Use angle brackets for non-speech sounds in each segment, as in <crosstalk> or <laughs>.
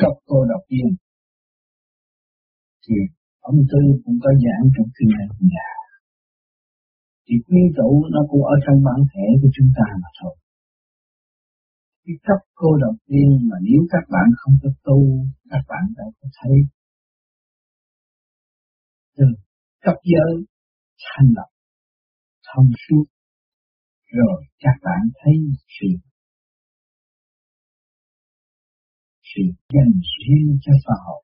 cấp cô độc viên thì ông tư cũng có giảng trong kinh này nhà. Thì quy tụ nó cũng ở trong bản thể của chúng ta mà thôi. Cái cấp cô độc viên mà nếu các bạn không có tu, các bạn đâu có thấy. Từ cấp giới thanh lập thông suốt, rồi các bạn thấy sự sự dành riêng cho xã hội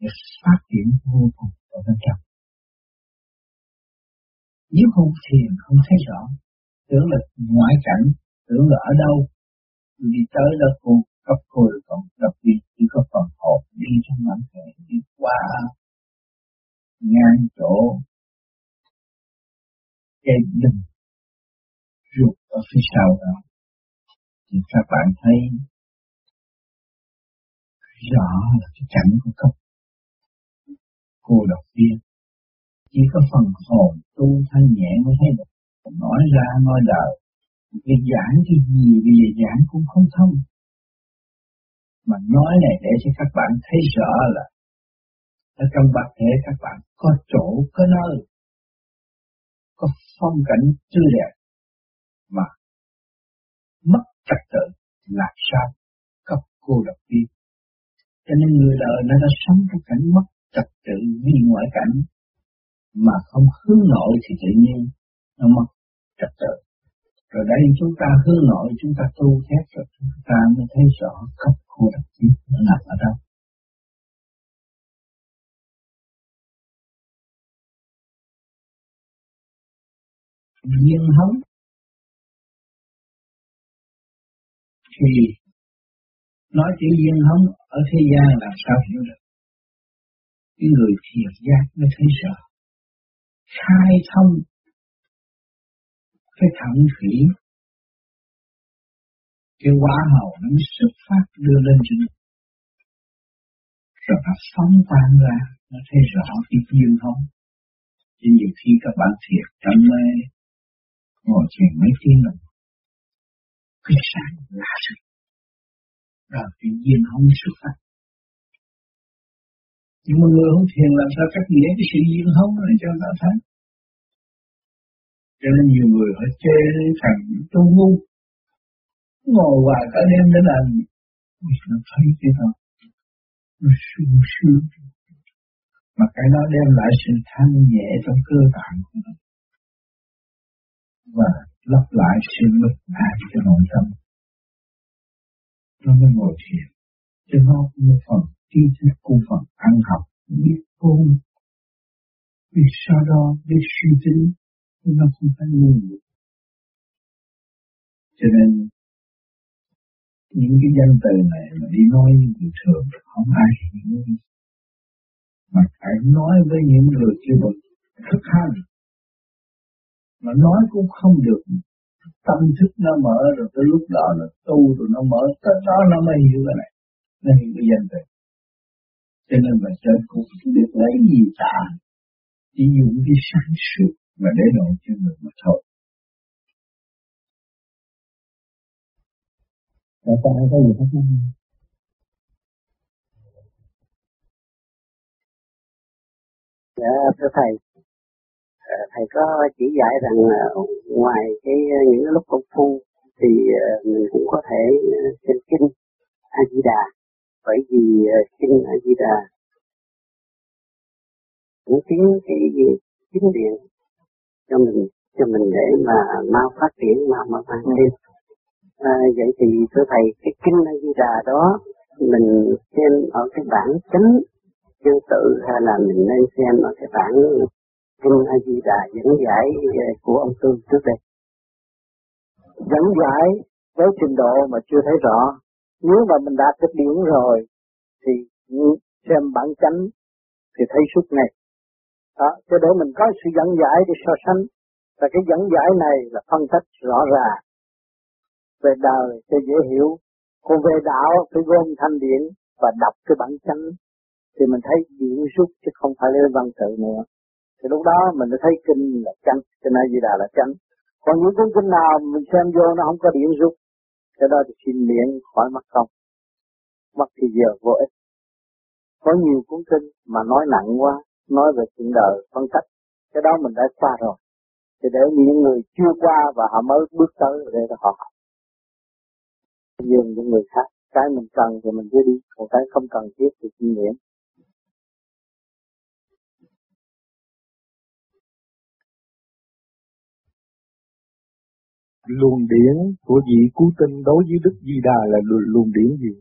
để phát triển vô cùng ở bên trong. Nếu không thiền không thấy rõ, tưởng là ngoại cảnh, tưởng là ở đâu, đi tới đó cùng cấp cô còn đặc biệt chỉ có phần hồn đi trong bản thể đi qua ngang chỗ cái đừng ruột ở phía sau đó thì các bạn thấy rõ là cái cảnh của cấp cô độc viên chỉ có phần hồn tu thanh nhẹ mới thấy được. Nói ra, nói đời vì giảng cái gì bây giờ giảng cũng không thông. Mà nói này để cho các bạn thấy rõ là ở trong bản thể các bạn có chỗ, có nơi, có phong cảnh tươi đẹp, mà mất trật tự làm sao? Cấp cô độc đi cho nên người đời nó đã sống trong cảnh mất trật tự vì ngoại cảnh mà không hướng nội thì tự nhiên nó mất trật tự. Rồi đây chúng ta hướng nội, chúng ta tu thét rồi chúng ta mới thấy rõ cấp khu đặc biệt nó nằm ở đâu. Duyên hống thì nói chữ duyên không ở thế gian làm sao hiểu được? Cái người thiền giác mới thấy rõ. Khai thông cái thẩm thủy. Cái quả hậu nó mới xuất phát đưa lên trên rồi nó phóng tan ra, nó thấy rõ cái duyên không chứ nhiều khi các bạn thiệt trong mê, ngồi thiền mấy tiếng rồi cái sáng là sự rồi cái duyên không xuất phát. Nhưng mà người không thiền làm sao cắt nghĩa cái sự duyên không này cho người ta thấy cho nên nhiều người họ chê thằng tu ngu. Ngồi hoài cả đêm để làm gì? Nó thấy cái đó. Nó sung sướng. Mà cái đó đem lại sự thanh nhẹ trong cơ bản, của nó và lấp lại sự bình an cho nội tâm nó mới ngồi thiền. Cho nó một phần tri thức, cũng phần ăn học biết ôn biết sau đó? Biết suy tính nó không phải ngu cho nên, những cái danh từ này mà đi nói như người thường không ai hiểu. Mà phải nói với những người chưa bậc thức hành. Mà nói cũng không được tâm thức nó mở rồi tới lúc đó nó tu rồi nó mở. Tới đó nó mới hiểu cái này nó hiểu cái danh từ. Cho nên mà trên cũng không biết lấy gì cả. Chỉ dùng cái sáng suốt mà để độ cho người mà thôi. Dạ con ai có gì thắc mắc không? Dạ thưa thầy, thầy có chỉ dạy rằng ờ, ngoài cái những lúc công phu thì ờ, mình cũng có thể xem kinh A Di Đà bởi vì kinh A Di Đà cũng tiếng cái chính điện cho mình cho mình để mà mau phát triển mau mau tăng lên à, vậy thì thưa thầy cái kinh A Di Đà đó mình xem ở cái bản chánh chân tự hay là mình nên xem ở cái bản kinh A Di Đà dẫn giải ờ, của ông Tư trước đây. Dẫn giải với trình độ mà chưa thấy rõ. Nếu mà mình đạt được điểm rồi thì xem bản chánh thì thấy suốt ngày. Đó, cho để mình có sự dẫn giải để so sánh. Và cái dẫn giải này là phân tích rõ ràng về đời cho dễ hiểu. Còn về đạo phải gom thanh điển và đọc cái bản chánh thì mình thấy diễn rút chứ không phải lên văn tự nữa thì lúc đó mình thấy kinh là chánh. Kinh a gì đà là chánh. Còn những cuốn kinh nào mình xem vô nó không có điểm rút cái đó thì xin miệng khỏi mất công. Mất thì giờ vô ích. Có nhiều cuốn kinh mà nói nặng quá, nói về chuyện đời, phân cách, cái đó mình đã qua rồi. Thì để những người chưa qua và họ mới bước tới để họ học. Dường những người khác, cái mình cần thì mình cứ đi, còn cái không cần thiết thì xin miệng luồng điển của vị cứu tinh đối với Đức Di Đà là luồng điển gì?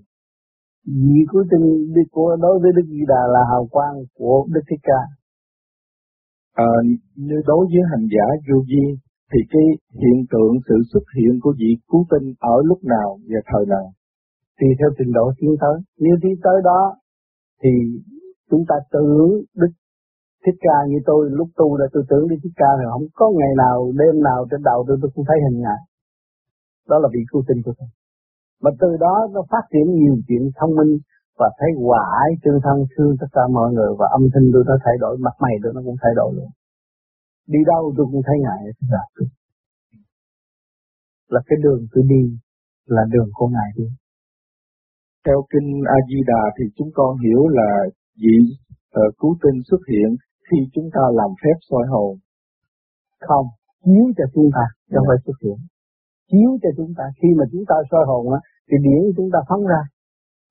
Vị cứu tinh của đối với Đức Di Đà là hào quang của Đức Thích Ca. À, như đối với hành giả vô vi thì cái hiện tượng sự xuất hiện của vị cứu tinh ở lúc nào và thời nào? Tùy theo trình độ tiến tới. Nếu tiến tới đó thì chúng ta tưởng Đức Thích Ca như tôi lúc tu là tôi tưởng đi Thích Ca rồi không có ngày nào đêm nào trên đầu tôi tôi cũng thấy hình ngài. Đó là vị cứu tinh của tôi. Mà từ đó nó phát triển nhiều chuyện thông minh và thấy hòa ái tương thân thương tất cả mọi người và âm thanh tôi nó thay đổi, mặt mày tôi nó cũng thay đổi luôn. Đi đâu tôi cũng thấy ngài là. Là cái đường tôi đi là đường của ngài đi. Theo kinh A Di Đà thì chúng con hiểu là vị uh, cứu tinh xuất hiện khi chúng ta làm phép soi hồn. Không, chiếu cho chúng ta, không phải xuất hiện. Chiếu cho chúng ta, khi mà chúng ta soi hồn á, thì điển chúng ta phóng ra.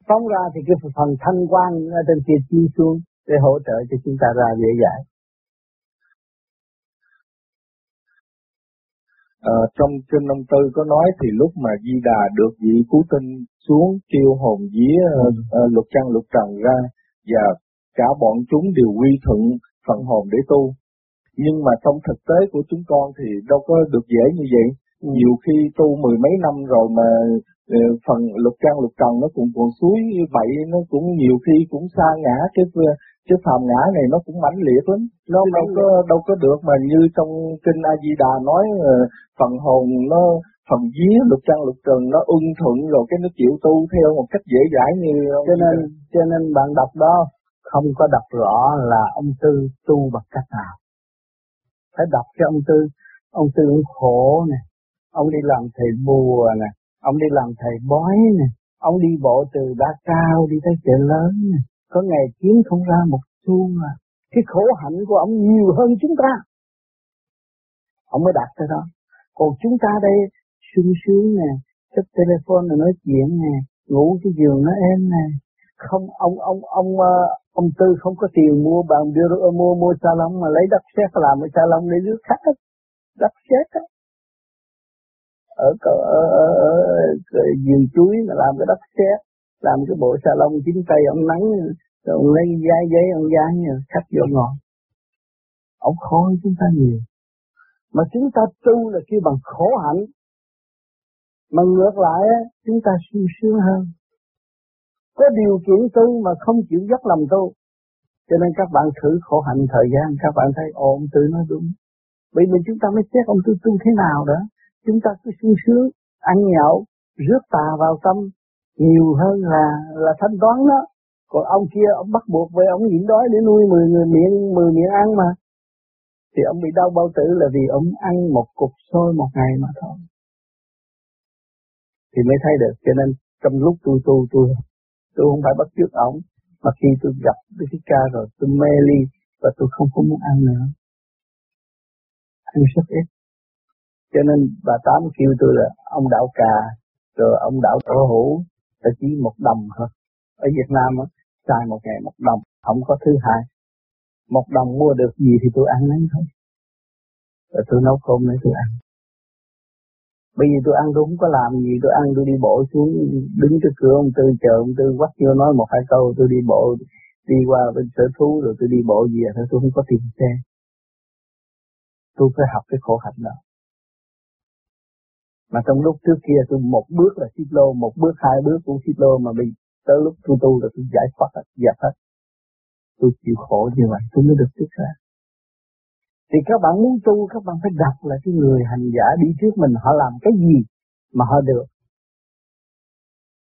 Phóng ra thì cái phần thanh quan ở trên kia chiếu xuống để hỗ trợ cho chúng ta ra dễ dãi. À, trong kinh ông Tư có nói thì lúc mà Di Đà được vị cứu tinh xuống kêu hồn vía uh, uh, lục trăng lục trần ra và cả bọn chúng đều quy thuận phần hồn để tu. Nhưng mà trong thực tế của chúng con thì đâu có được dễ như vậy. Ừ. Nhiều khi tu mười mấy năm rồi mà ờ, phần lục trang lục trần nó cũng còn suối vậy nó cũng nhiều khi cũng xa ngã cái cái phàm ngã này nó cũng mãnh liệt lắm nó đâu có đâu có được mà như trong kinh A Di Đà nói ờ, phần hồn nó phần vía lục trang lục trần nó ưng thuận rồi cái nó chịu tu theo một cách dễ dãi như cho nên cho nên bạn đọc đó không có đọc rõ là ông Tư tu bằng cách nào. Phải đọc cho ông Tư, ông Tư ông khổ nè, ông đi làm thầy bùa nè, ông đi làm thầy bói nè, ông đi bộ từ đá cao đi tới chợ lớn nè, có ngày kiếm không ra một xu mà. Cái khổ hạnh của ông nhiều hơn chúng ta. Ông mới đặt tới đó. Còn chúng ta đây sung sướng nè, chấp telephone là nói chuyện nè, ngủ cái giường nó êm nè, không ông ông ông ờ, ông tư không có tiền mua bằng đưa mua mua salon mà lấy đất sét làm cái salon để nước khách đất sét á ở ở, ở, ở, ở vườn chuối mà làm cái đất sét làm cái bộ salon chín tay ông nắng rồi ông lấy giấy giấy ông dán khách vô ngọn ông khó hơn chúng ta nhiều. Mà chúng ta tu là kêu bằng khổ hạnh. Mà ngược lại chúng ta sung sướng hơn có điều kiện tu mà không chịu dốc lòng tu. Cho nên các bạn thử khổ hạnh thời gian, các bạn thấy ồ ông Tư nói đúng. Bởi vì chúng ta mới xét ông Tư tu thế nào đó. Chúng ta cứ sung sướng, ăn nhậu, rước tà vào tâm nhiều hơn là là thanh toán đó. Còn ông kia ông bắt buộc về ông nhịn đói để nuôi 10 người miệng 10 miệng ăn mà. Thì ông bị đau bao tử là vì ông ăn một cục xôi một ngày mà thôi. Thì mới thấy được. Cho nên trong lúc tôi tu tôi tôi không phải bắt chước ổng mà khi tôi gặp Đức Thích Ca rồi, tôi mê ly và tôi không có muốn ăn nữa. Ăn rất ít. Cho nên bà tám kêu tôi là ông đạo cà, rồi ông đạo tổ hủ là chỉ một đồng thôi. Ở Việt Nam á, xài một ngày một đồng, không có thứ hai. Một đồng mua được gì thì tôi ăn lấy thôi. Rồi tôi nấu cơm lấy tôi ăn. Bây giờ tôi ăn tôi không có làm gì, tôi ăn tôi đi bộ xuống, đứng trước cửa ông Tư chờ ông Tư quắt vô nói một hai câu, tôi đi bộ, đi qua bên sở thú rồi tôi đi bộ về thôi, tôi không có tiền xe. Tôi phải học cái khổ hạnh đó. Mà trong lúc trước kia tôi một bước là xích lô, một bước hai bước cũng xích lô mà bị tới lúc tôi tu là tôi giải thoát giải dẹp hết. Tôi chịu khổ như vậy, tôi mới được tiếp ra. Thì các bạn muốn tu, các bạn phải gặp là cái người hành giả đi trước mình họ làm cái gì mà họ được.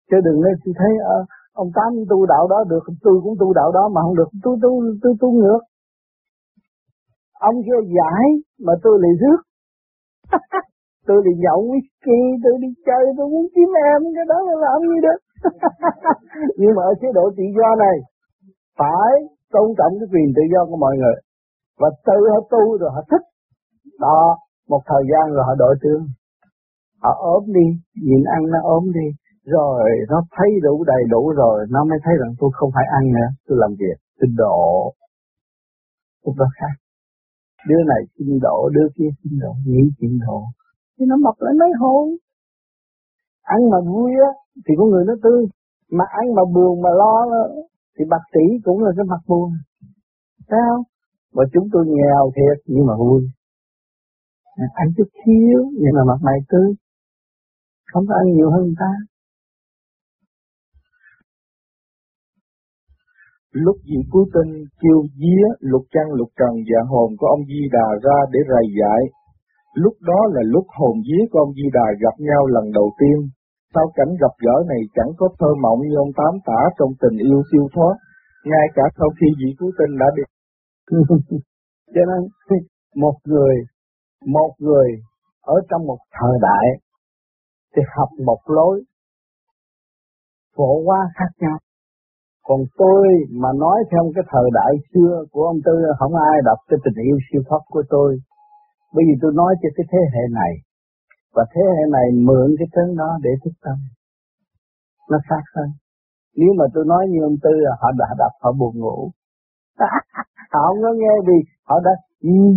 Chứ đừng nên chỉ thấy à, ông Tám tu đạo đó được, tôi cũng tu đạo đó mà không được, tôi tu tôi tu ngược. Ông kia giải mà tôi lại rước. <laughs> tôi đi nhậu whisky, tôi đi chơi, tôi muốn kiếm em, cái đó là làm gì được. <laughs> nhưng mà ở chế độ tự do này phải tôn trọng cái quyền tự do của mọi người và tự họ tu rồi họ thích. Đó, một thời gian rồi họ đổi tướng. Họ ốm đi, nhìn ăn nó ốm đi. Rồi nó thấy đủ đầy đủ rồi, nó mới thấy rằng tôi không phải ăn nữa, tôi làm việc, tôi độ lúc đó khác. Đứa này xin độ đứa kia xin độ nghĩ chuyện độ thì nó mọc lên mấy hồn ăn mà vui á, thì con người nó tươi mà ăn mà buồn mà lo thì bác sĩ cũng là cái mặt buồn. Sao và chúng tôi nghèo thiệt nhưng mà vui ăn chút xíu nhưng mà mặt mày tươi không có ăn nhiều hơn người ta lúc vị cứu tinh kêu día lục trăng lục trần dạ hồn của ông Di Đà ra để rầy dạy. Lúc đó là lúc hồn día của ông Di Đà gặp nhau lần đầu tiên. Sau cảnh gặp gỡ này chẳng có thơ mộng như ông Tám tả trong tình yêu siêu thoát, ngay cả sau khi vị cứu tinh đã bị cho nên một người, một người ở trong một thời đại thì học một lối phổ hóa khác nhau còn tôi mà nói theo cái thời đại xưa của ông Tư không ai đọc cái tình yêu siêu thoát của tôi. Bởi vì tôi nói cho cái thế hệ này. Và thế hệ này mượn cái tiếng đó để thức tâm. Nó khác hơn. Nếu mà tôi nói như ông Tư là họ đã đọc họ buồn ngủ họ không có nghe vì họ đã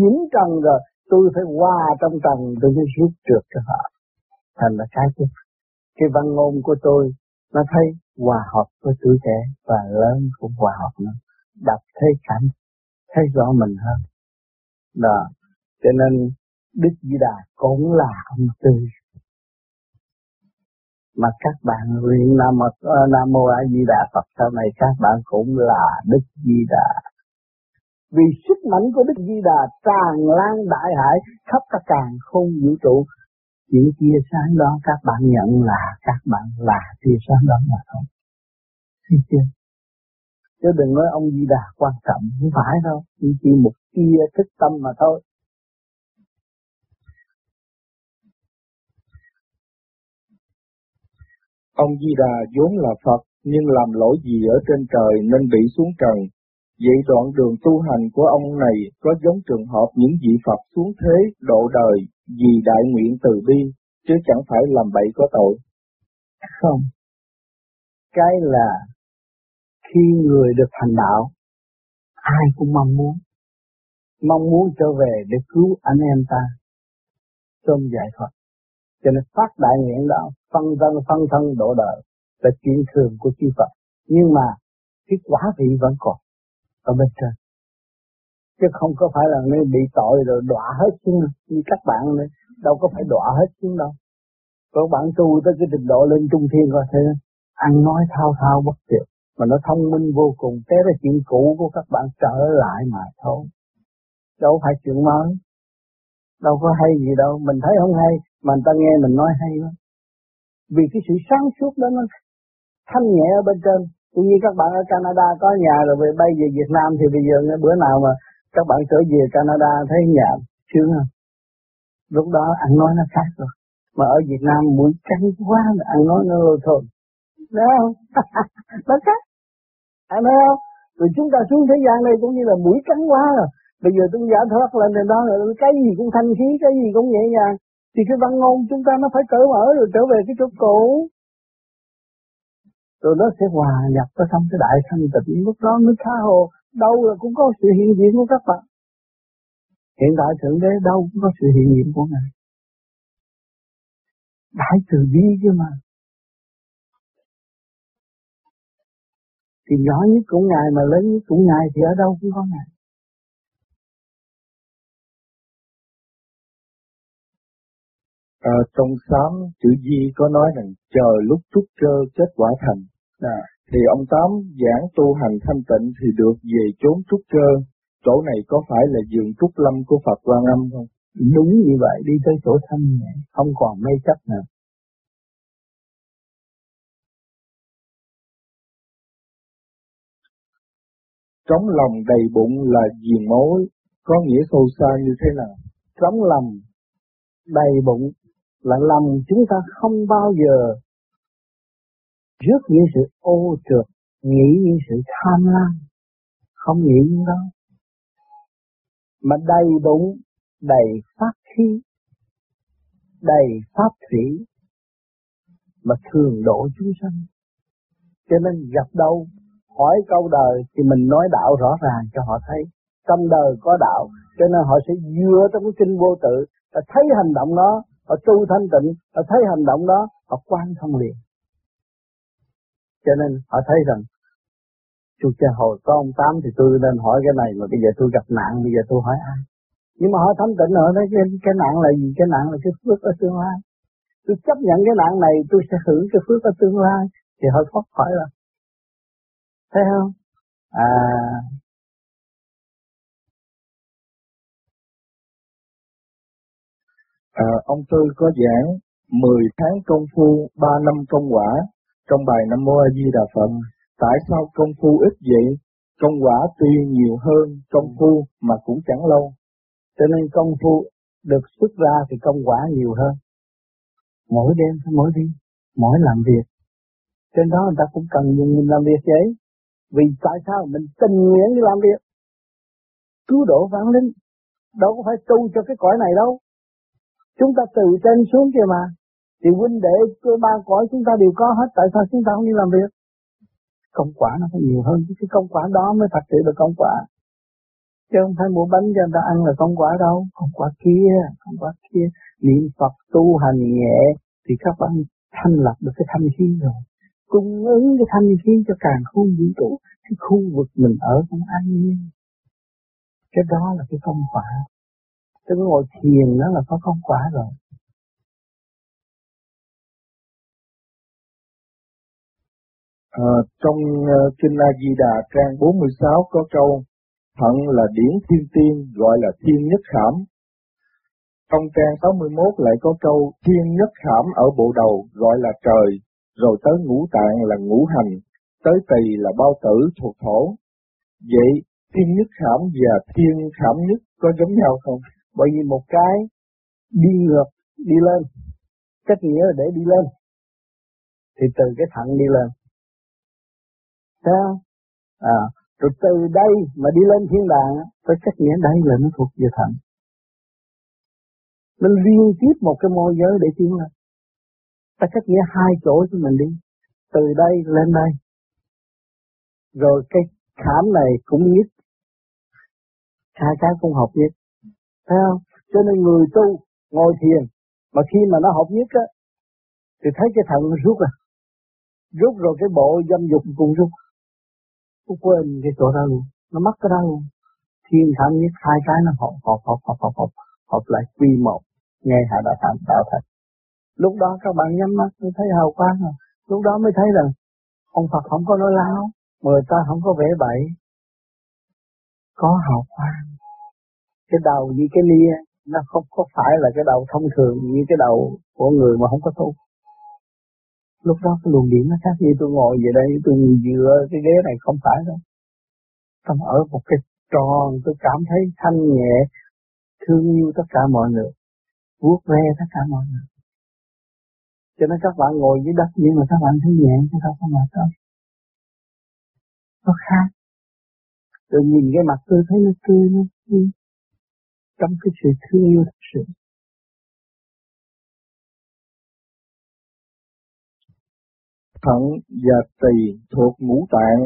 dính trần rồi. Tôi phải qua trong trần, tôi mới rút được cho họ. Thành là cái chứ. Cái văn ngôn của tôi, nó thấy hòa hợp với tuổi trẻ và lớn cũng hòa hợp nữa đọc thấy cảnh, thấy rõ mình hơn đó cho nên, đức di đà cũng là ông tư mà các bạn luyện nam mô ờ, nam mô a di đà phật, sau này các bạn cũng là đức di đà vì sức mạnh của đức di đà tràn lan đại hải khắp cả càng không vũ trụ những tia sáng đó các bạn nhận là các bạn là tia sáng đó mà thôi Thấy chưa? Chứ đừng nói ông Di Đà quan trọng, không phải đâu, chỉ một tia thức tâm mà thôi. Ông Di Đà vốn là Phật, nhưng làm lỗi gì ở trên trời nên bị xuống trần. Vậy đoạn đường tu hành của ông này có giống trường hợp những vị Phật xuống thế độ đời vì đại nguyện từ bi, chứ chẳng phải làm bậy có tội. Không. Cái là khi người được thành đạo, ai cũng mong muốn, mong muốn trở về để cứu anh em ta, trong giải thoát. Cho nên phát đại nguyện đạo, phân thân phân thân độ đời là chuyện thường của chư Phật. Nhưng mà cái quả vị vẫn còn ở bên trên. Chứ không có phải là nên bị tội rồi đọa hết xuống như các bạn này, đâu có phải đọa hết xuống đâu. Các bạn tu tới cái trình độ lên trung thiên coi thế, ăn nói thao thao bất tuyệt mà nó thông minh vô cùng. Thế là chuyện cũ của các bạn trở lại mà thôi. Đâu phải chuyện mới. Đâu có hay gì đâu. Mình thấy không hay mà người ta nghe mình nói hay lắm vì cái sự sáng suốt đó nó thanh nhẹ ở bên trên cũng như các bạn ở Canada có nhà rồi về bay về Việt Nam thì bây giờ bữa nào mà các bạn trở về Canada thấy nhà sướng không lúc đó ăn nói nó khác rồi mà ở Việt Nam mũi căng quá là ăn nói nó lôi thôi Đấy không? <laughs> nó khác. Anh thấy không? Rồi chúng ta xuống thế gian này cũng như là mũi cắn quá rồi. Bây giờ tôi giả thoát lên trên đó rồi cái gì cũng thanh khí, cái gì cũng nhẹ nhàng. Thì cái văn ngôn chúng ta nó phải cởi mở rồi trở về cái chỗ cũ. Rồi nó sẽ hòa nhập vào trong cái đại thanh tịnh. Lúc đó nó tha hồ. Đâu là cũng có sự hiện diện của các bạn. Hiện tại Thượng Đế đâu cũng có sự hiện diện của Ngài. Đại từ bi chứ mà. thì nhỏ nhất cũng ngài mà lớn nhất cũng ngài thì ở đâu cũng có ngài À, trong sám chữ Di có nói rằng chờ lúc trúc cơ kết quả thành. À, thì ông Tám giảng tu hành thanh tịnh thì được về chốn trúc cơ. Chỗ này có phải là giường trúc lâm của Phật Quan Âm không? Đúng như vậy, đi tới chỗ thanh nhẹ, không còn mê chấp nữa. Trống lòng đầy bụng là diền mối, có nghĩa sâu xa như thế nào? Trống lòng đầy bụng là lòng chúng ta không bao giờ rước những sự ô trượt, nghĩ những sự tham lam. Không nghĩ những đó. Mà đầy bụng, đầy pháp khí, đầy pháp thủy mà thường độ chúng sanh. Cho nên gặp đâu, hỏi câu đời thì mình nói đạo rõ ràng cho họ thấy. Trong đời có đạo, cho nên họ sẽ dựa trong cái kinh vô tự và thấy hành động đó họ tu thanh tịnh họ thấy hành động đó họ quan thông liền. Cho nên họ thấy rằng tôi cha hồi có ông tám thì tôi nên hỏi cái này mà bây giờ tôi gặp nạn bây giờ tôi hỏi ai? Nhưng mà họ thanh tịnh ở đấy, cái, cái nạn là gì? Cái nạn là cái phước ở tương lai. Tôi chấp nhận cái nạn này tôi sẽ hưởng cái phước ở tương lai. Thì họ thoát khỏi rồi. Thấy không? À À, ông Tư có giảng 10 tháng công phu, 3 năm công quả trong bài Nam Mô A Di Đà Phật. Tại sao công phu ít vậy? Công quả tuy nhiều hơn công phu mà cũng chẳng lâu. Cho nên công phu được xuất ra thì công quả nhiều hơn. Mỗi đêm mỗi đi, mỗi làm việc. Trên đó người ta cũng cần dùng mình làm việc vậy. Vì tại sao mình tình nguyện đi làm việc? Cứu độ vãng linh. Đâu có phải tu cho cái cõi này đâu. Chúng ta từ trên xuống kia mà. Thì huynh đệ cơ ba cõi chúng ta đều có hết. Tại sao chúng ta không đi làm việc? Công quả nó phải nhiều hơn. Cái công quả đó mới thật sự được công quả. Chứ không phải mua bánh cho người ta ăn là công quả đâu. Công quả kia, công quả kia. Niệm Phật tu hành nhẹ thì các bạn thanh lập được cái thanh khí rồi. Cung ứng cái thanh khí cho càng khu vũ trụ. Cái khu vực mình ở cũng an nhiên. Cái đó là cái công quả. Tôi ngồi thiền nó là có công quả rồi. À, trong uh, Kinh A Di Đà trang 46 có câu Thận là điển thiên tiên gọi là thiên nhất khảm. Trong trang 61 lại có câu thiên nhất khảm ở bộ đầu gọi là trời, rồi tới ngũ tạng là ngũ hành, tới tỳ là bao tử thuộc thổ. Vậy thiên nhất khảm và thiên khảm nhất có giống nhau không? Bởi vì một cái đi ngược, đi lên, cách nghĩa là để đi lên, thì từ cái thận đi lên. Thấy không? À, rồi từ đây mà đi lên thiên đàng, phải cách nghĩa đây là nó thuộc về thận. Nó liên tiếp một cái môi giới để tiến lên. Ta cách nghĩa hai chỗ cho mình đi. Từ đây lên đây. Rồi cái khảm này cũng nhất. Hai cái cũng học nhất. Thấy không? Cho nên người tu ngồi thiền mà khi mà nó hợp nhất á thì thấy cái thận nó rút à. Rút rồi cái bộ dâm dục cũng rút. Cũng quên cái chỗ đó luôn. Nó mất cái đó luôn. Thiên thận nhất hai cái nó hợp hợp hợp hợp hợp hợp, hợp lại quy một. Nghe hạ đạo thành đạo thành. Lúc đó các bạn nhắm mắt mới thấy hào quang rồi. Lúc đó mới thấy rằng ông Phật không có nói láo, người ta không có vẽ bậy. Có hào quang cái đầu như cái nia, nó không có phải là cái đầu thông thường như cái đầu của người mà không có tu. Lúc đó cái luồng điện nó khác như tôi ngồi về đây, tôi dựa cái ghế này không phải đâu. Trong ở một cái tròn, tôi cảm thấy thanh nhẹ, thương yêu tất cả mọi người, vuốt ve tất cả mọi người. Cho nên các bạn ngồi dưới đất, nhưng mà các bạn thấy nhẹ, chứ không có mệt đâu. Nó khác. Tôi nhìn cái mặt tôi thấy nó tươi nó tươi trong cái sự thương yêu thật sự. Thận và tỳ thuộc ngũ tạng,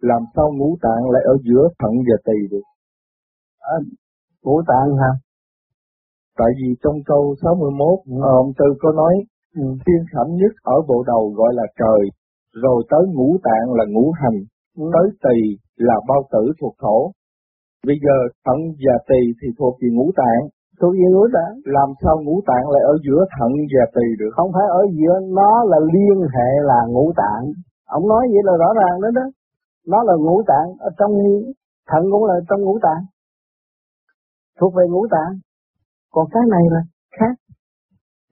làm sao ngũ tạng lại ở giữa thận và tỳ được? À, ngũ tạng hả? Tại vì trong câu 61, ừ. Ông Tư có nói, ừ. thiên khẩm nhất ở bộ đầu gọi là trời, rồi tới ngũ tạng là ngũ hành, ừ. tới tỳ là bao tử thuộc thổ, Bây giờ thận và tỳ thì thuộc về ngũ tạng. Thuộc về ngũ tạng. Làm sao ngũ tạng lại ở giữa thận và tỳ được? Không phải ở giữa, nó là liên hệ là ngũ tạng. Ông nói vậy là rõ ràng đó đó. Nó là ngũ tạng, ở trong thận cũng là trong ngũ tạng. Thuộc về ngũ tạng. Còn cái này là khác.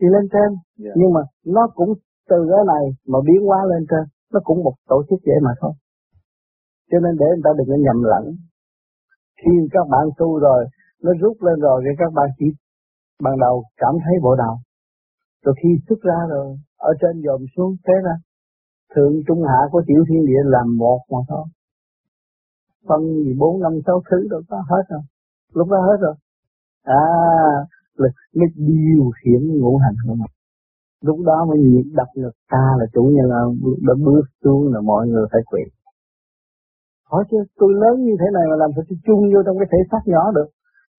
Đi lên trên. Yeah. Dạ. Nhưng mà nó cũng từ cái này mà biến hóa lên trên. Nó cũng một tổ chức vậy mà thôi. Cho nên để người ta đừng có nhầm lẫn khi các bạn tu rồi, nó rút lên rồi thì các bạn chỉ ban đầu cảm thấy bộ đầu rồi khi xuất ra rồi, ở trên dòm xuống, thế ra thượng trung hạ của tiểu thiên địa làm một mà thôi. Phân gì bốn, năm, sáu thứ đâu có hết rồi lúc đó hết rồi. À là mới điều khiển ngũ hành của mình lúc đó mới nhịp đập ngực ta là chủ nhân là đã bước xuống là mọi người phải quỳ hỏi chứ tôi lớn như thế này mà làm sao tôi chung vô trong cái thể xác nhỏ được.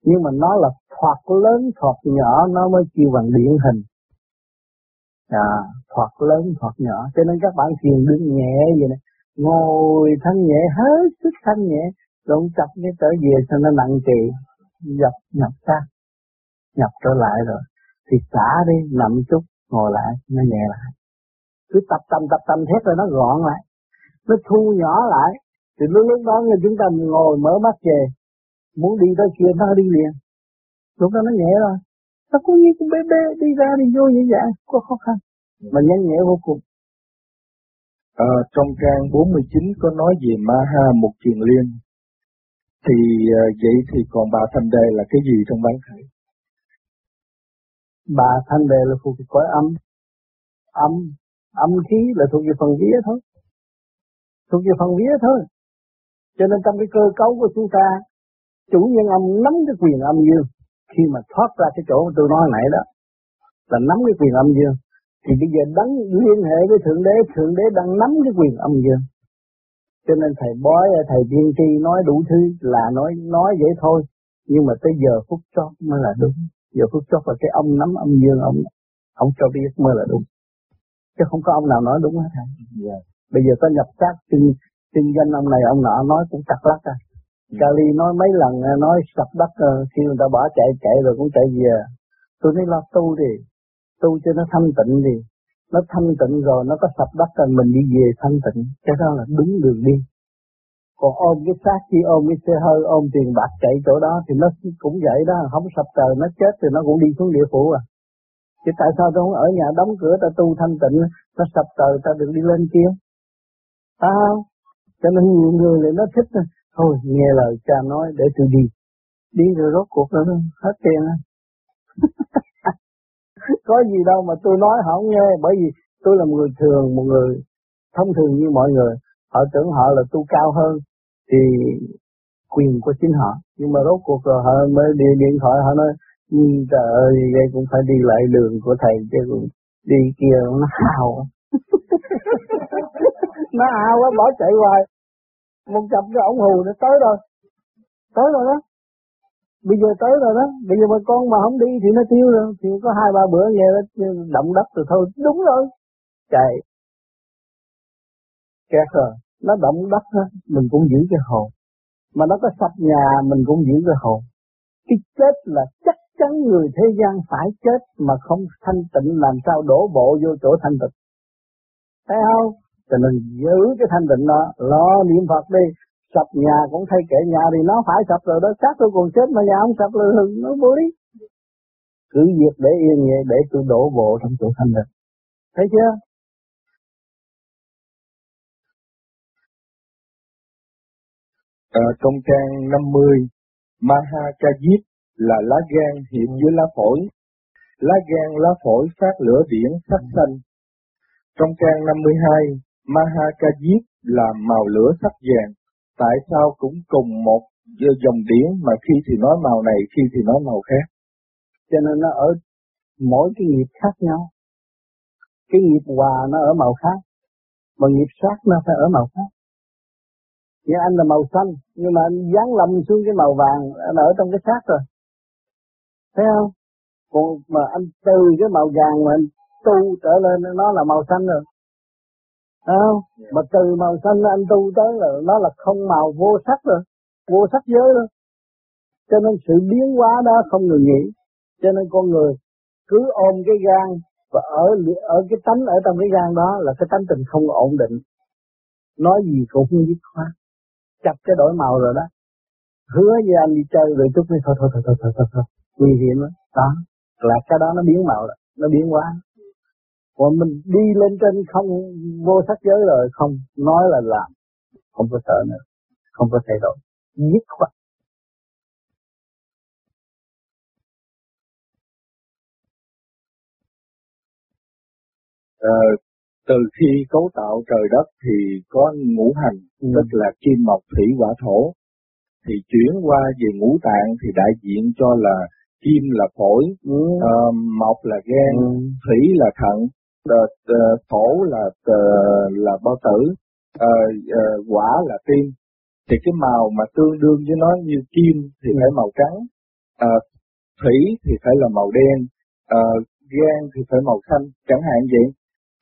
Nhưng mà nó là thoạt lớn, thoạt nhỏ, nó mới kêu bằng điển hình. À thoạt lớn, thoạt nhỏ. Cho nên các bạn thiền đứng nhẹ vậy này ngồi thanh nhẹ, hết sức thanh nhẹ. Rồi chập cái trở về sao nó nặng trì. Nhập nhập ra. Nhập trở lại rồi. Thì xả đi, nằm chút, ngồi lại, nó nhẹ lại. Cứ tập tầm tập tầm hết rồi nó gọn lại. Nó thu nhỏ lại thì lúc lúc đó người chúng ta ngồi mở mắt về muốn đi tới kia nó đi liền. Lúc đó nó nhẹ rồi. Nó cũng như con bé bé đi ra đi vô như vậy? Có khó khăn. Mà nhanh nhẹ vô cùng. À, trong trang 49 có nói về ma ha một truyền liên. Thì uh, vậy thì còn bà thanh đề là cái gì trong bản thể bà thanh đề là thuộc về cõi âm. Âm âm khí là thuộc về phần vía thôi. Thuộc về phần vía thôi cho nên trong cái cơ cấu của chúng ta chủ nhân âm nắm cái quyền âm dương. Khi mà thoát ra cái chỗ tôi nói nãy đó là nắm cái quyền âm dương. Thì bây giờ đấng liên hệ với thượng đế thượng đế đang nắm cái quyền âm dương. Cho nên thầy bói thầy tiên tri nói đủ thứ là nói nói vậy thôi. Nhưng mà tới giờ phút chót mới là đúng. Giờ phút chót là cái ông nắm âm dương ông ông cho biết mới là đúng. Chứ không có ông nào nói đúng hết thầy yeah. Dạ. bây giờ có nhập sát kinh kinh doanh ông này ông nọ nói cũng chặt lắc à. Yeah. Cali nói mấy lần nói sập đất khi người ta bỏ chạy chạy rồi cũng chạy về. Tôi nói lo tu đi tu cho nó thanh tịnh đi. Nó thanh tịnh rồi nó có sập đất rồi mình đi về thanh tịnh. Cái đó là đúng đường đi. Còn ôm cái xác chi ôm cái xe hơi ôm tiền bạc chạy chỗ đó thì nó cũng vậy đó không sập trời nó chết thì nó cũng đi xuống địa phủ à. Chứ tại sao tôi không ở nhà đóng cửa ta tu thanh tịnh nó sập trời ta được đi lên kia. À, cho nên nhiều người lại nó thích thôi, nghe lời cha nói để tôi đi. Đi rồi rốt cuộc nó hết tiền <laughs> có gì đâu mà tôi nói họ không nghe, bởi vì tôi là một người thường, một người thông thường như mọi người. Họ tưởng họ là tu cao hơn thì quyền của chính họ. Nhưng mà rốt cuộc rồi họ mới đi điện thoại, họ nói ừ, trời ơi, vậy cũng phải đi lại đường của thầy chứ cũng đi kia nó hào. <laughs> nó hào quá bỏ chạy hoài. Một cặp cái ổng hù nó tới rồi. Tới rồi đó. Bây giờ tới rồi đó. Bây giờ mà con mà không đi thì nó tiêu rồi. Thì có hai ba bữa nghe nó động đất rồi thôi. Đúng rồi. Chạy. Kẹt rồi. Nó động đất đó, mình cũng giữ cái hồn. Mà nó có sập nhà mình cũng giữ cái hồn. Cái chết là chắc chắn người thế gian phải chết mà không thanh tịnh làm sao đổ bộ vô chỗ thanh tịnh. Thấy không? Cho nên giữ cái thanh định đó lo niệm phật đi. Sập nhà cũng thay kệ nhà thì nó phải sập rồi đó. Xác tôi còn chết mà nhà ông sập rồi hừng nó vô đi cứ việc để yên vậy để tôi đổ bộ trong chỗ thanh định. Thấy chưa? À, trong trang 50 Mahakajit là lá gan hiện dưới lá phổi. Lá gan lá phổi phát lửa điển sắc xanh. Trong trang 52 Mahakajit là màu lửa sắc vàng. Tại sao cũng cùng một dòng điển mà khi thì nói màu này, khi thì nói màu khác? Cho nên nó ở mỗi cái nghiệp khác nhau. Cái nghiệp hòa nó ở màu khác, mà nghiệp sát nó phải ở màu khác. Như anh là màu xanh, nhưng mà anh dán lầm xuống cái màu vàng, anh ở trong cái xác rồi. Thấy không? Còn mà anh từ cái màu vàng mà anh tu trở lên, nó là màu xanh rồi không? Yeah. mà từ màu xanh anh tu tới là nó là không màu vô sắc rồi. Vô sắc giới rồi cho nên sự biến hóa đó không ngừng nghỉ cho nên con người cứ ôm cái gan và ở ở cái tánh ở trong cái gan đó là cái tánh tình không ổn định. Nói gì cũng không dứt khoát. Chặt cái đổi màu rồi đó. Hứa với anh đi chơi rồi chút nữa thôi thôi thôi thôi thôi thôi, thôi. nguy hiểm đó. đó. Là cái đó nó biến màu rồi. Nó biến hóa còn mình đi lên trên không vô sắc giới rồi không nói là làm không có sợ nữa không có thay đổi dứt khoát à, từ khi cấu tạo trời đất thì có ngũ hành, ừ. tức là kim mộc thủy hỏa thổ. Thì chuyển qua về ngũ tạng thì đại diện cho là kim là phổi, ừ. uh, mộc là gan, ừ. thủy là thận, uh, uh, thổ là uh, là bao tử, uh, uh, quả là tim. Thì cái màu mà tương đương với nó như kim thì phải màu trắng, uh, thủy thì phải là màu đen, uh, gan thì phải màu xanh, chẳng hạn vậy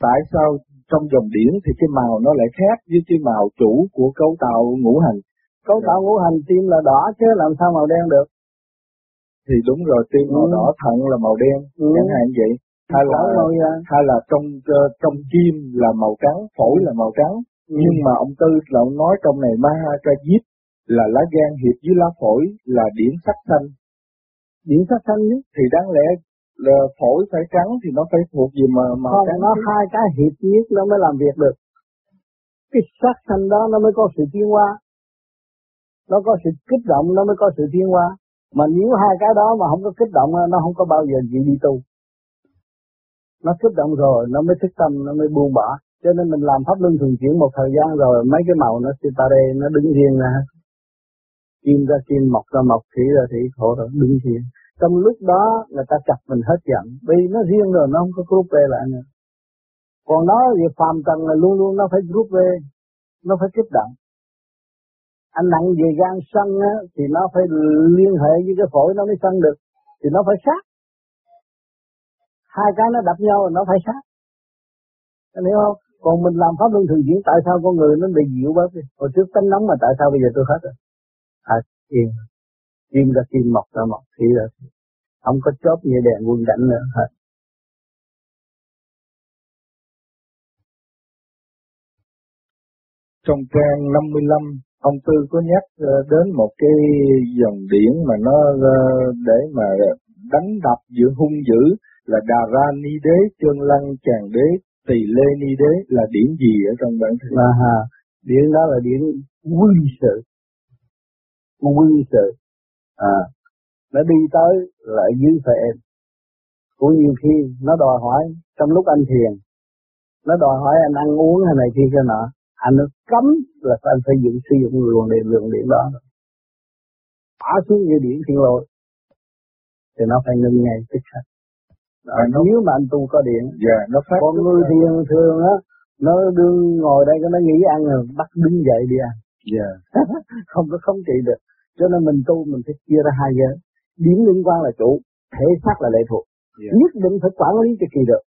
tại sao trong dòng điển thì cái màu nó lại khác với cái màu chủ của cấu tạo ngũ hành? Cấu tạo ngũ hành tim là đỏ chứ làm sao màu đen được? Thì đúng rồi, tim màu ừ. đỏ, thận là màu đen, ừ. chẳng hạn vậy. Hay là màu hay là trong uh, trong kim là màu trắng, phổi là màu trắng. Ừ. Nhưng mà ông Tư là ông nói trong này Mahakajit là lá gan hiệp với lá phổi là điển sắc xanh. Điển sắc xanh chứ? Thì đáng lẽ là phổi phải trắng thì nó phải thuộc gì mà mà không trắng nó chứ. hai cái hiệp nhất nó mới làm việc được cái sắc xanh đó nó mới có sự tiến hóa nó có sự kích động nó mới có sự tiến hóa mà nếu hai cái đó mà không có kích động nó không có bao giờ gì đi tu nó kích động rồi nó mới thức tâm nó mới buông bỏ. Cho nên mình làm pháp luân thường chuyển một thời gian rồi mấy cái màu nó sitare nó đứng riêng ra. Kim ra kim mọc ra mọc thủy ra thủy khổ rồi đứng riêng. Trong lúc đó người ta chặt mình hết giận. Vì nó riêng rồi nó không có rút về lại nữa. Còn nó việc phàm trần là luôn luôn nó phải rút về nó phải kích động. Anh nặng về gan sân á, thì nó phải liên hệ với cái phổi nó mới sân được. Thì nó phải sát hai cái nó đập nhau nó phải sát anh hiểu không? Còn mình làm pháp luân thường chuyển tại sao con người nó bị dịu bớt đi? Hồi trước tánh nóng mà tại sao bây giờ tôi hết rồi? À yên kim ra kim mọc ra mọc thì là không có chớp như đèn quân cảnh nữa, hết. Trong trang 55 ông tư có nhắc ờ, đến một cái dòng điển mà nó ờ, để mà đánh đập giữa hung dữ là Đà Ra Ni Đế, Trương Lăng Tràng Đế, Tỳ Lê Ni Đế là điển gì ở trong bản thân? À, ha, điển đó là điển quy sự, quy sự. À, nó đi tới lại dưới phải em. Cũng nhiều khi nó đòi hỏi trong lúc anh thiền nó đòi hỏi anh ăn uống hay này kia cái nọ anh nó cấm là anh phải dựng sử dụng luồng điện luồng điện đó. Bỏ xuống như điện thiên lôi. Thì nó phải ngưng ngay tức khắc nó, nếu mà anh tu có điện yeah, nó phát còn người thiền thường á nó đương ngồi đây cái nó nghĩ ăn rồi bắt đứng dậy đi ăn yeah. <laughs> không có không trị được cho nên mình tu mình phải chia ra hai giới. Điểm liên quan là chủ, thể xác là lệ thuộc. Yeah. Nhất định phải quản lý cho kỳ được.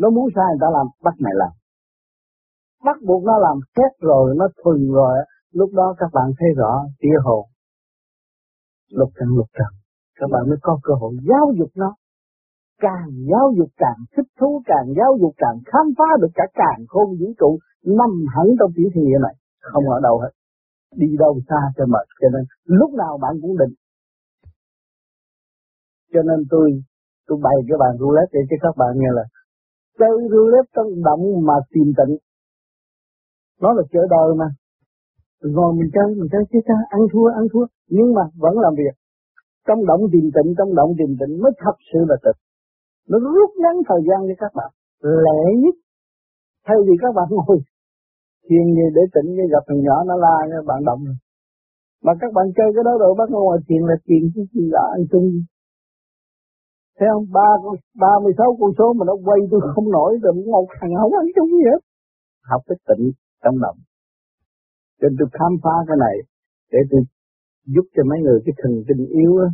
Nó muốn sai người ta làm, bắt mày làm. Bắt buộc nó làm xét rồi, nó thuần rồi, lúc đó các bạn thấy rõ tia hồ. Lục trần lục trần. Các bạn mới có cơ hội giáo dục nó. Càng giáo dục càng thích thú, càng giáo dục càng khám phá được cả càng khôn vũ trụ nằm hẳn trong tiểu thiên địa này. Không ở đâu hết. Đi đâu xa cho mệt cho nên lúc nào bạn cũng định. Cho nên tôi tôi bày cái bàn roulette để cho các bạn nghe là chơi roulette trong động mà tìm tịnh nó là chơi đời mà. Ngồi mình chơi mình chơi chơi chơi ăn thua ăn thua. Nhưng mà vẫn làm việc. Trong động tìm tịnh trong động tìm tịnh mới thật sự là tịnh nó rút ngắn thời gian cho các bạn. Lẻ nhất. Thay vì các bạn ngồi thiền như để tỉnh như gặp thằng nhỏ, nó la như bạn động. Mà các bạn chơi cái đó rồi, bắt ngoài thiền là thiền cái gì là ăn chung. Thấy không? Ba con, ba mươi sáu con số mà nó quay tôi không nổi, rồi một thằng không ăn chung gì hết. Học cái tịnh trong động cho nên tôi khám phá cái này, để tôi giúp cho mấy người cái thần kinh yếu á.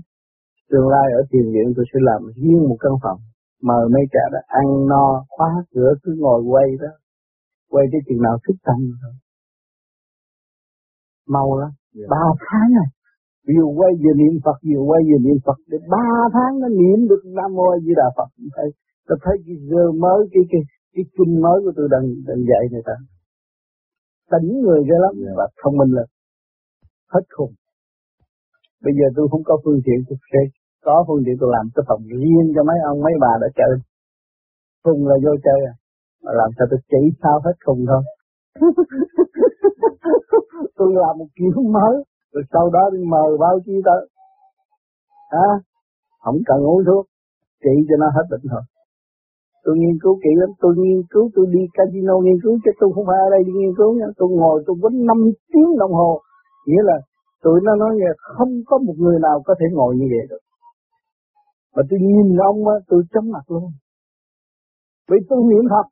Tương lai ở thiền viện tôi sẽ làm riêng một căn phòng mời mấy cả đó ăn no khóa cửa cứ ngồi quay đó. Quay tới chừng nào thức tâm rồi. Mau lắm. Yeah. ba tháng này vừa quay vừa niệm Phật vừa quay vừa niệm Phật. Để ba tháng nó niệm được Nam Mô A Di Đà Phật. Thấy tôi thấy cái giờ mới cái cái cái kinh mới của tôi đang đang dạy người ta. Tỉnh người ra lắm yeah. và thông minh lên. Hết khùng. Bây giờ tôi không có phương tiện tôi sẽ có phương tiện tôi làm cái phòng riêng cho mấy ông mấy bà đã chơi. Khùng là vô chơi à. Mà làm sao tôi chỉ sao hết cùng thôi. <laughs> Tôi làm một kiểu mới. Rồi sau đó đi mời bao chi tới. À, không cần uống thuốc. Trị cho nó hết bệnh thôi tôi nghiên cứu kỹ lắm. Tôi nghiên cứu tôi đi casino nghiên cứu chứ tôi không phải ở đây đi nghiên cứu nha. Tôi ngồi tôi quấn năm tiếng đồng hồ. Nghĩa là tụi nó nói là không có một người nào có thể ngồi như vậy được mà tôi nhìn ông á tôi chấm mặt luôn. Vì tôi niệm Phật.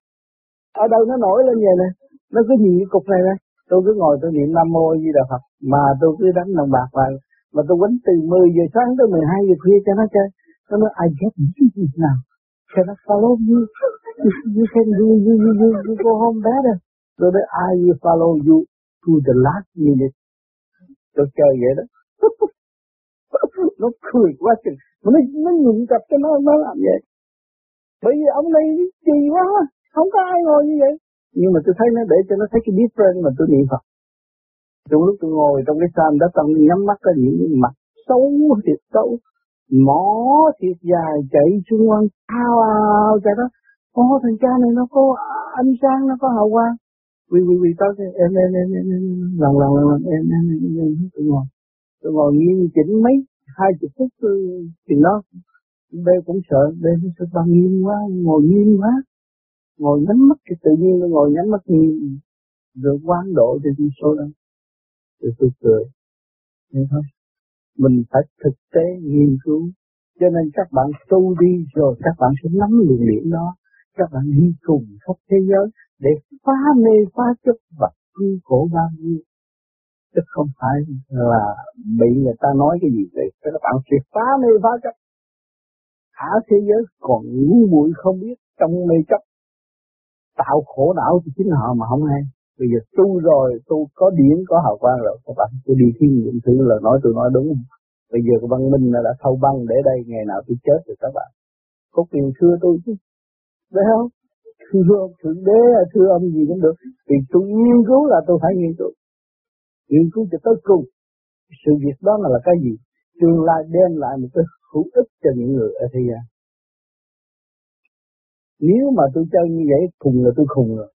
Ở đâu nó nổi lên vậy nè? Nó cứ nhìn cái cục này nè. Tôi cứ ngồi tôi niệm nam mô di đà phật. Mà tôi cứ đánh đồng bạc vào. Mà tôi quấn từ 10 giờ sáng tới 12 giờ khuya cho nó chơi. Nó nói I get you now can I follow you. You, you can do, you, you, you, you go home better. So nói, I will follow you to the last minute? Tôi chơi vậy đó. <laughs> nó cười quá chừng mà nó nó nhịn cặp cho nó nó làm vậy bởi vì ông này kỳ quá không có ai ngồi như vậy nhưng mà tôi thấy nó để cho nó thấy cái different mà tôi niệm Phật trong lúc tôi ngồi trong cái sàn đó tầng nhắm mắt ra những mặt xấu thiệt xấu mỏ thiệt dài chạy xung quanh ao ao chạy đó ô thằng cha này nó có ánh sáng nó có hào quang vì vì vì tao em em em em em lần lần lần em em em em tôi ngồi tôi ngồi nghiêm chỉnh mấy hai chục phút ừ, thì nó đây cũng sợ đây nó sợ bằng nghiêm quá, ngồi nghiêm quá. Ngồi nhắm mắt thì tự nhiên nó ngồi nhắm mắt nghiêm. Rồi quán độ thì đi số đó rồi tôi cười. Thế thôi. Mình phải thực tế nghiên cứu. Cho nên các bạn tu đi rồi các bạn sẽ nắm luồng điểm đó. Các bạn đi cùng khắp thế giới để phá mê, phá chấp và cứu khổ bao nhiêu chứ không phải là bị người ta nói cái gì vậy. Các bạn sẽ phá mê phá chấp. Cả thế giới còn ngu muội không biết trong mê chấp. Tạo khổ não cho chính họ mà không hay. Bây giờ tu rồi, tu có điển, có hào quang rồi, các bạn tôi đi thiên nghiệm thử là nói tôi nói đúng không? Bây giờ cái văn minh đã thâu băng để đây, ngày nào tôi chết rồi các bạn. Có quyền thưa tôi chứ. Đấy không? Thưa ông thượng đế, thưa ông gì cũng được. Vì tôi nghiên cứu là tôi phải nghiên cứu nghiên cứu cho tới cùng. Sự việc đó là, là cái gì? Tương lai đem lại một cái hữu ích cho những người ở thế gian. Nếu mà tôi chơi như vậy khùng là tôi khùng rồi.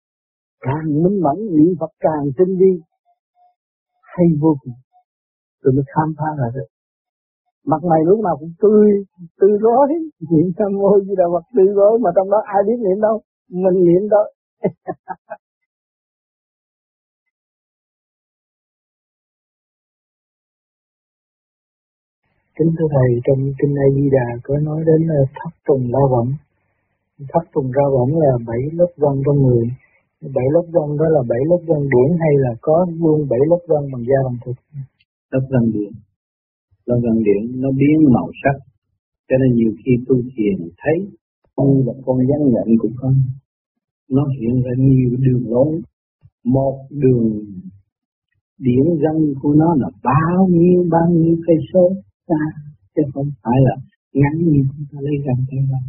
Càng minh mẫn niệm Phật càng tinh vi hay vô cùng. Tôi mới khám phá ra được. Mặt mày lúc nào cũng tươi tươi rói. Niệm nam môi gì là mặt tươi rói mà trong đó ai biết niệm đâu? Mình niệm đó. <laughs> Kính thưa Thầy, trong Kinh A Di Đà có nói đến ờ, thất tùng la võng. Thất tùng la võng là bảy lớp văn trong người. Bảy lớp văn đó là bảy lớp văn điển hay là có luôn bảy lớp văn bằng da bằng thịt? Lớp văn điển. Lớp văn điển nó biến màu sắc. Cho nên nhiều khi tu thiền thấy con là con rắn nhận cũng con. Nó hiện ra nhiều đường lối. Một đường điển răng của nó là bao nhiêu bao nhiêu cây số xa chứ không phải là ngắn như chúng ta lấy răng tay đâu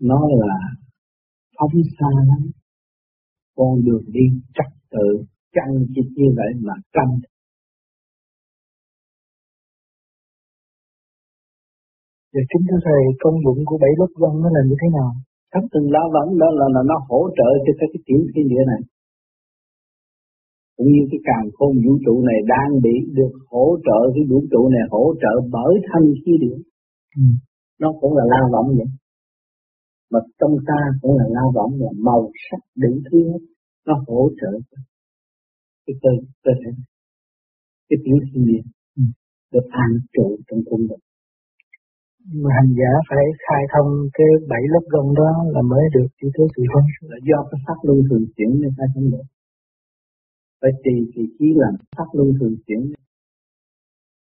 nó là phóng xa lắm. Con đường đi trật tự chăn chịt như vậy mà căng Dạ kính thưa thầy, công dụng của bảy lớp văn nó là như thế nào? Thấp từng lá vẫn đó là, là nó hỗ trợ cho cái, cái tiểu thiên địa này cũng như cái càng khôn vũ trụ này đang bị được hỗ trợ cái vũ trụ này hỗ trợ bởi thanh khí điển ừ. nó cũng là lao vọng vậy. Mà trong ta cũng là lao vọng là màu sắc đủ thứ hết nó hỗ trợ cái cơ cơ thể cái tiểu thiên địa ừ. được an trụ trong cung được mà hành giả phải khai thông cái bảy lớp gân đó là mới được như thế sự không là do cái pháp luân thường chuyển nên khai thông được phải trì thì chỉ làm pháp luân thường chuyển.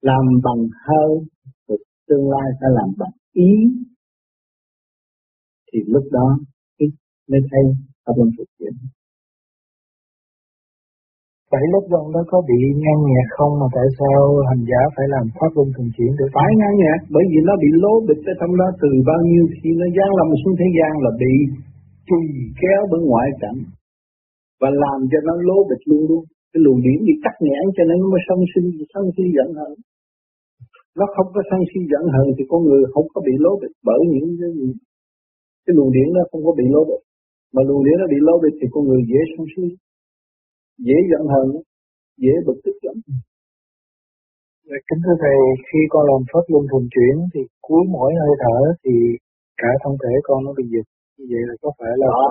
Làm bằng hơi rồi tương lai phải làm bằng ý. Thì lúc đó mới thấy pháp luân thường chuyển. Bảy lớp vân đó có bị ngang nhạc không? Mà tại sao hành giả phải làm pháp luân thường chuyển được? Phải ngang nhạc bởi vì nó bị lố bịch ở trong đó từ bao nhiêu khi nó giáng lâm xuống thế gian là bị chùi kéo bởi ngoại cảnh và làm cho nó lố bịch luôn luôn. Cái luồng điển bị cắt nghẽn cho nên nó mới sân si sân si giận hờn. Nó không có sân si giận hờn thì con người không có bị lố bịch bởi những cái gì. Cái luồng điển nó không có bị lố bịch. Mà luồng điển nó bị lố bịch thì con người dễ sân si dễ giận hờn dễ bực tức lắm. Kính thưa Thầy, khi con làm pháp luân thường chuyển thì cuối mỗi hơi thở thì cả thân thể con nó bị giật. Như vậy là có phải là đó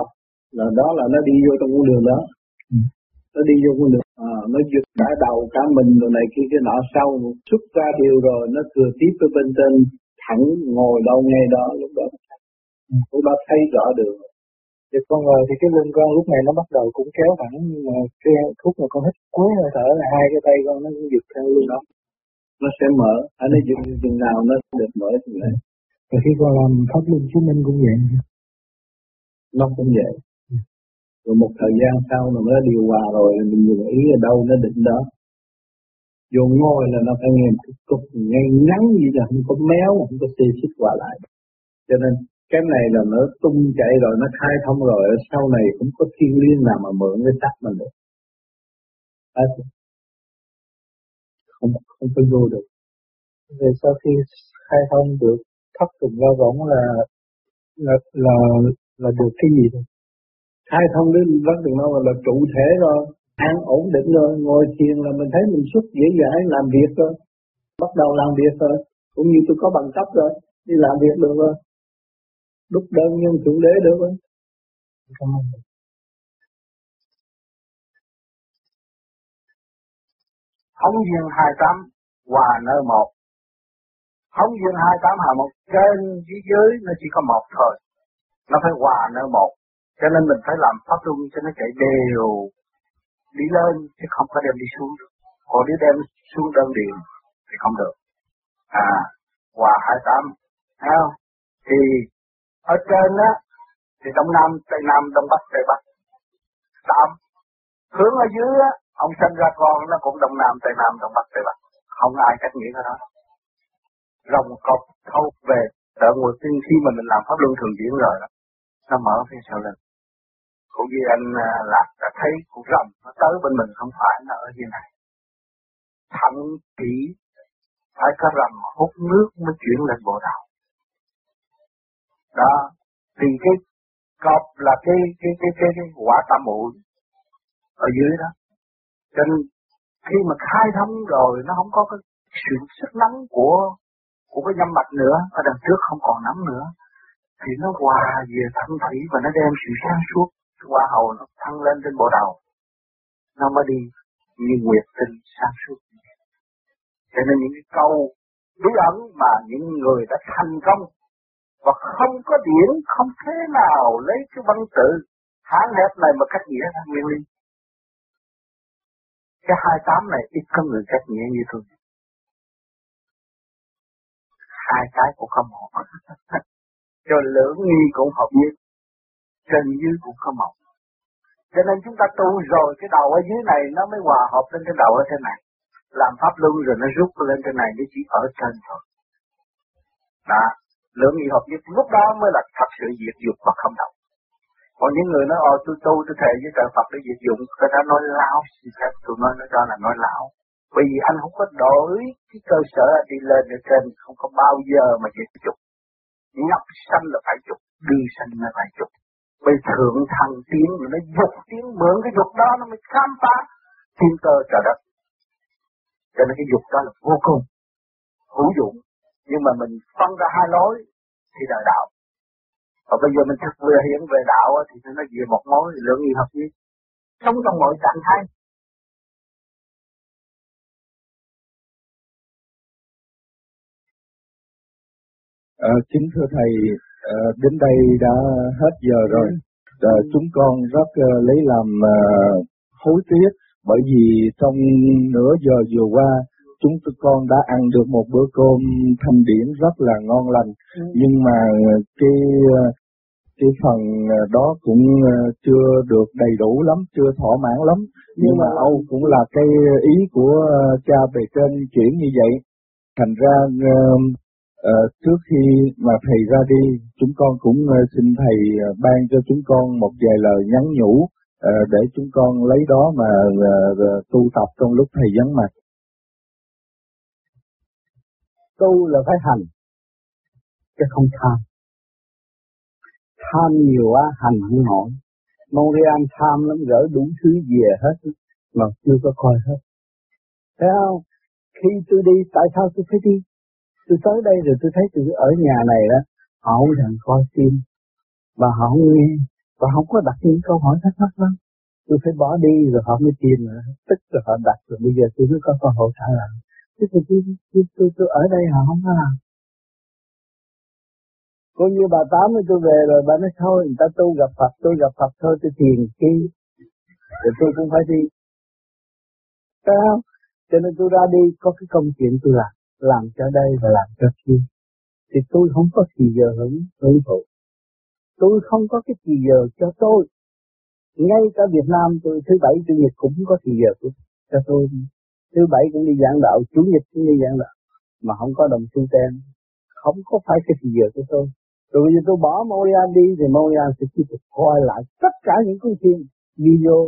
là đó là nó đi vô trong con đường đó ừ. nó đi vô con đường à, nó giật cả đầu cả mình rồi này kia cái nọ sau xuất ra điều rồi nó thừa tiếp ở bên trên thẳng ngồi đâu ngay đó lúc đó ừ. lúc đó thấy rõ được Dạ con rồi thì cái lưng con lúc này nó bắt đầu cũng kéo thẳng nhưng mà cái thuốc mà con hít cuối hơi thở là hai cái tay con nó giật theo luôn đó. Nó sẽ mở, anh ấy giật chừng nào nó được mở thì vậy. Rồi khi con làm pháp luân chứng minh cũng vậy. Nó cũng vậy. Rồi một thời gian sau mà nó điều hòa rồi mình dùng ý ở đâu nó định đó. Vô ngồi là nó phải nghe một cái cục ngay ngắn gì là không có méo, không có xê xích qua lại. Cho nên cái này là nó tung chạy rồi nó khai thông rồi sau này cũng có thiên liên nào mà mượn cái sắc mình được à, không không có vô được về sau khi khai thông được thất trùng lao võng là là là là được cái gì thôi khai thông đến rất được đâu là trụ thể rồi, an ổn định rồi, ngồi thiền là mình thấy mình xuất dễ dãi, làm việc rồi bắt đầu làm việc rồi, cũng như tôi có bằng cấp rồi, đi làm việc được rồi đúc đơn nhân thượng đế được rồi Cảm ơn. Thống duyên hai tám, hòa nơi một. Thống duyên hai tám hòa một trên dưới dưới nó chỉ có một thôi. Nó phải hòa nơi một. Cho nên mình phải làm pháp luân cho nó chạy đều đi lên chứ không có đem đi xuống được. Còn nếu đem xuống đơn điện thì không được. À, hòa hai tám, thấy không? Thì ở trên á thì đông nam tây nam đông bắc tây bắc tam hướng ở dưới á ông sinh ra con nó cũng đông nam tây nam đông bắc tây bắc không ai cách nghĩ cái đó rồng cọc thâu về tự nguyện tinh khi mà mình làm pháp luân thường diễn rồi đó nó mở phía sau lên cũng như anh à, lạc đã thấy con rồng nó tới bên mình không phải nó ở dưới này. Thậm chí phải có rồng hút nước mới chuyển lên bộ đầu đó thì cái cọp là cái cái cái cái, cái quả tam muội ở dưới đó. Cho nên khi mà khai thông rồi nó không có cái sự sức nóng của của cái nhâm mạch nữa ở đằng trước không còn nóng nữa thì nó hòa về thanh thủy và nó đem sự sáng suốt qua hầu nó thăng lên trên bộ đầu. Nó mới đi như nguyệt tinh sáng suốt. Cho nên những cái câu bí ẩn mà những người đã thành công và không có điển, không thế nào lấy cái văn tự hán hẹp này mà cách nghĩa ra nguyên lý. Cái hai tám này ít có người cách nghĩa như tôi. Hai cái cũng không hợp cho lưỡng nghi cũng hợp nhất trên dưới cũng có một cho nên chúng ta tu rồi cái đầu ở dưới này nó mới hòa hợp lên cái đầu ở trên này. Làm pháp luân rồi nó rút lên trên này nó chỉ ở trên thôi. Đó lượng nghi hợp nhất lúc đó mới là thật sự diệt dục và không động. Còn những người nói ồ tôi tu tôi thề với trời Phật để diệt dụng người ta nói lão thì phép tôi nói nó cho là nói lão, bởi vì anh không có đổi cái cơ sở đi lên ở trên không có bao giờ mà diệt dục. Nhóc sanh là phải dục đi sanh là phải dục bởi thượng thằng tiến mà nó dục tiến mượn cái dục đó nó mới khám phá thiên cơ trời đất. Cho nên cái dục đó là vô cùng hữu dụng. Nhưng mà mình phân ra hai lối thì là đạo. Và bây giờ mình thực vừa hiện về đạo thì nó về một mối lượng gì hợp nhất sống trong mọi trạng thái. À, kính thưa thầy, à, đến đây đã hết giờ rồi. À, chúng con rất à, lấy làm à, hối tiếc bởi vì trong nửa giờ vừa qua chúng tôi con đã ăn được một bữa cơm thanh điển rất là ngon lành ừ. nhưng mà cái cái phần đó cũng chưa được đầy đủ lắm chưa thỏa mãn lắm nhưng, nhưng mà Âu cũng là cái ý của cha bề trên chuyển như vậy thành ra À, trước khi mà thầy ra đi chúng con cũng ờ, xin thầy ờ, ban cho chúng con một vài lời nhắn nhủ à, để chúng con lấy đó mà à, tu tập trong lúc thầy vắng mặt. Tu là phải hành chứ không tham. Tham nhiều quá hành không nổi. Montreal tham lắm gỡ đủ thứ về hết mà chưa có coi hết. Thấy không? Khi tôi đi tại sao tôi phải đi? Tôi tới đây rồi tôi thấy tôi ở nhà này đó họ không thèm coi phim. Và họ không nghe và không có đặt những câu hỏi thắc mắc lắm. Tôi phải bỏ đi rồi họ mới tìm nữa tức rồi họ đặt rồi bây giờ tôi mới có cơ hội trả lại. Chứ tôi, tôi, tôi, tôi, tôi ở đây họ không có làm. Coi như bà Tám với tôi về rồi bà nói thôi người ta tu gặp Phật tôi gặp Phật thôi tôi thiền chi. Rồi tôi cũng phải đi. Thấy không? Cho nên tôi ra đi có cái công chuyện tôi làm. Làm cho đây và làm cho kia. Thì tôi không có gì giờ hưởng hưởng thụ. Tôi không có cái gì giờ cho tôi. Ngay cả Việt Nam tôi thứ bảy chủ nhật cũng có gì giờ của, cho tôi. Thứ bảy cũng đi giảng đạo, chủ nhật cũng đi giảng đạo. Mà không có đồng xu ten Không có phải cái gì giờ của tôi. Rồi bây giờ tôi bỏ Montreal đi thì Montreal sẽ tiếp tục coi lại tất cả những cuốn phim, video,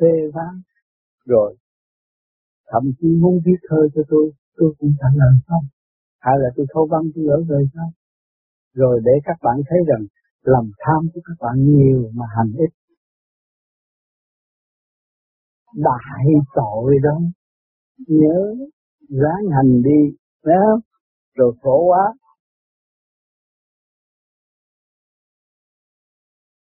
phê phán. Rồi thậm chí muốn viết thơ cho tôi, tôi cũng trả lời không. Hay là tôi thâu văn tôi gửi về sao? Rồi để các bạn thấy rằng lòng tham của các bạn nhiều mà hành ít. Đại tội đó. Nhớ, ráng hành đi. nhớ? Rồi khổ quá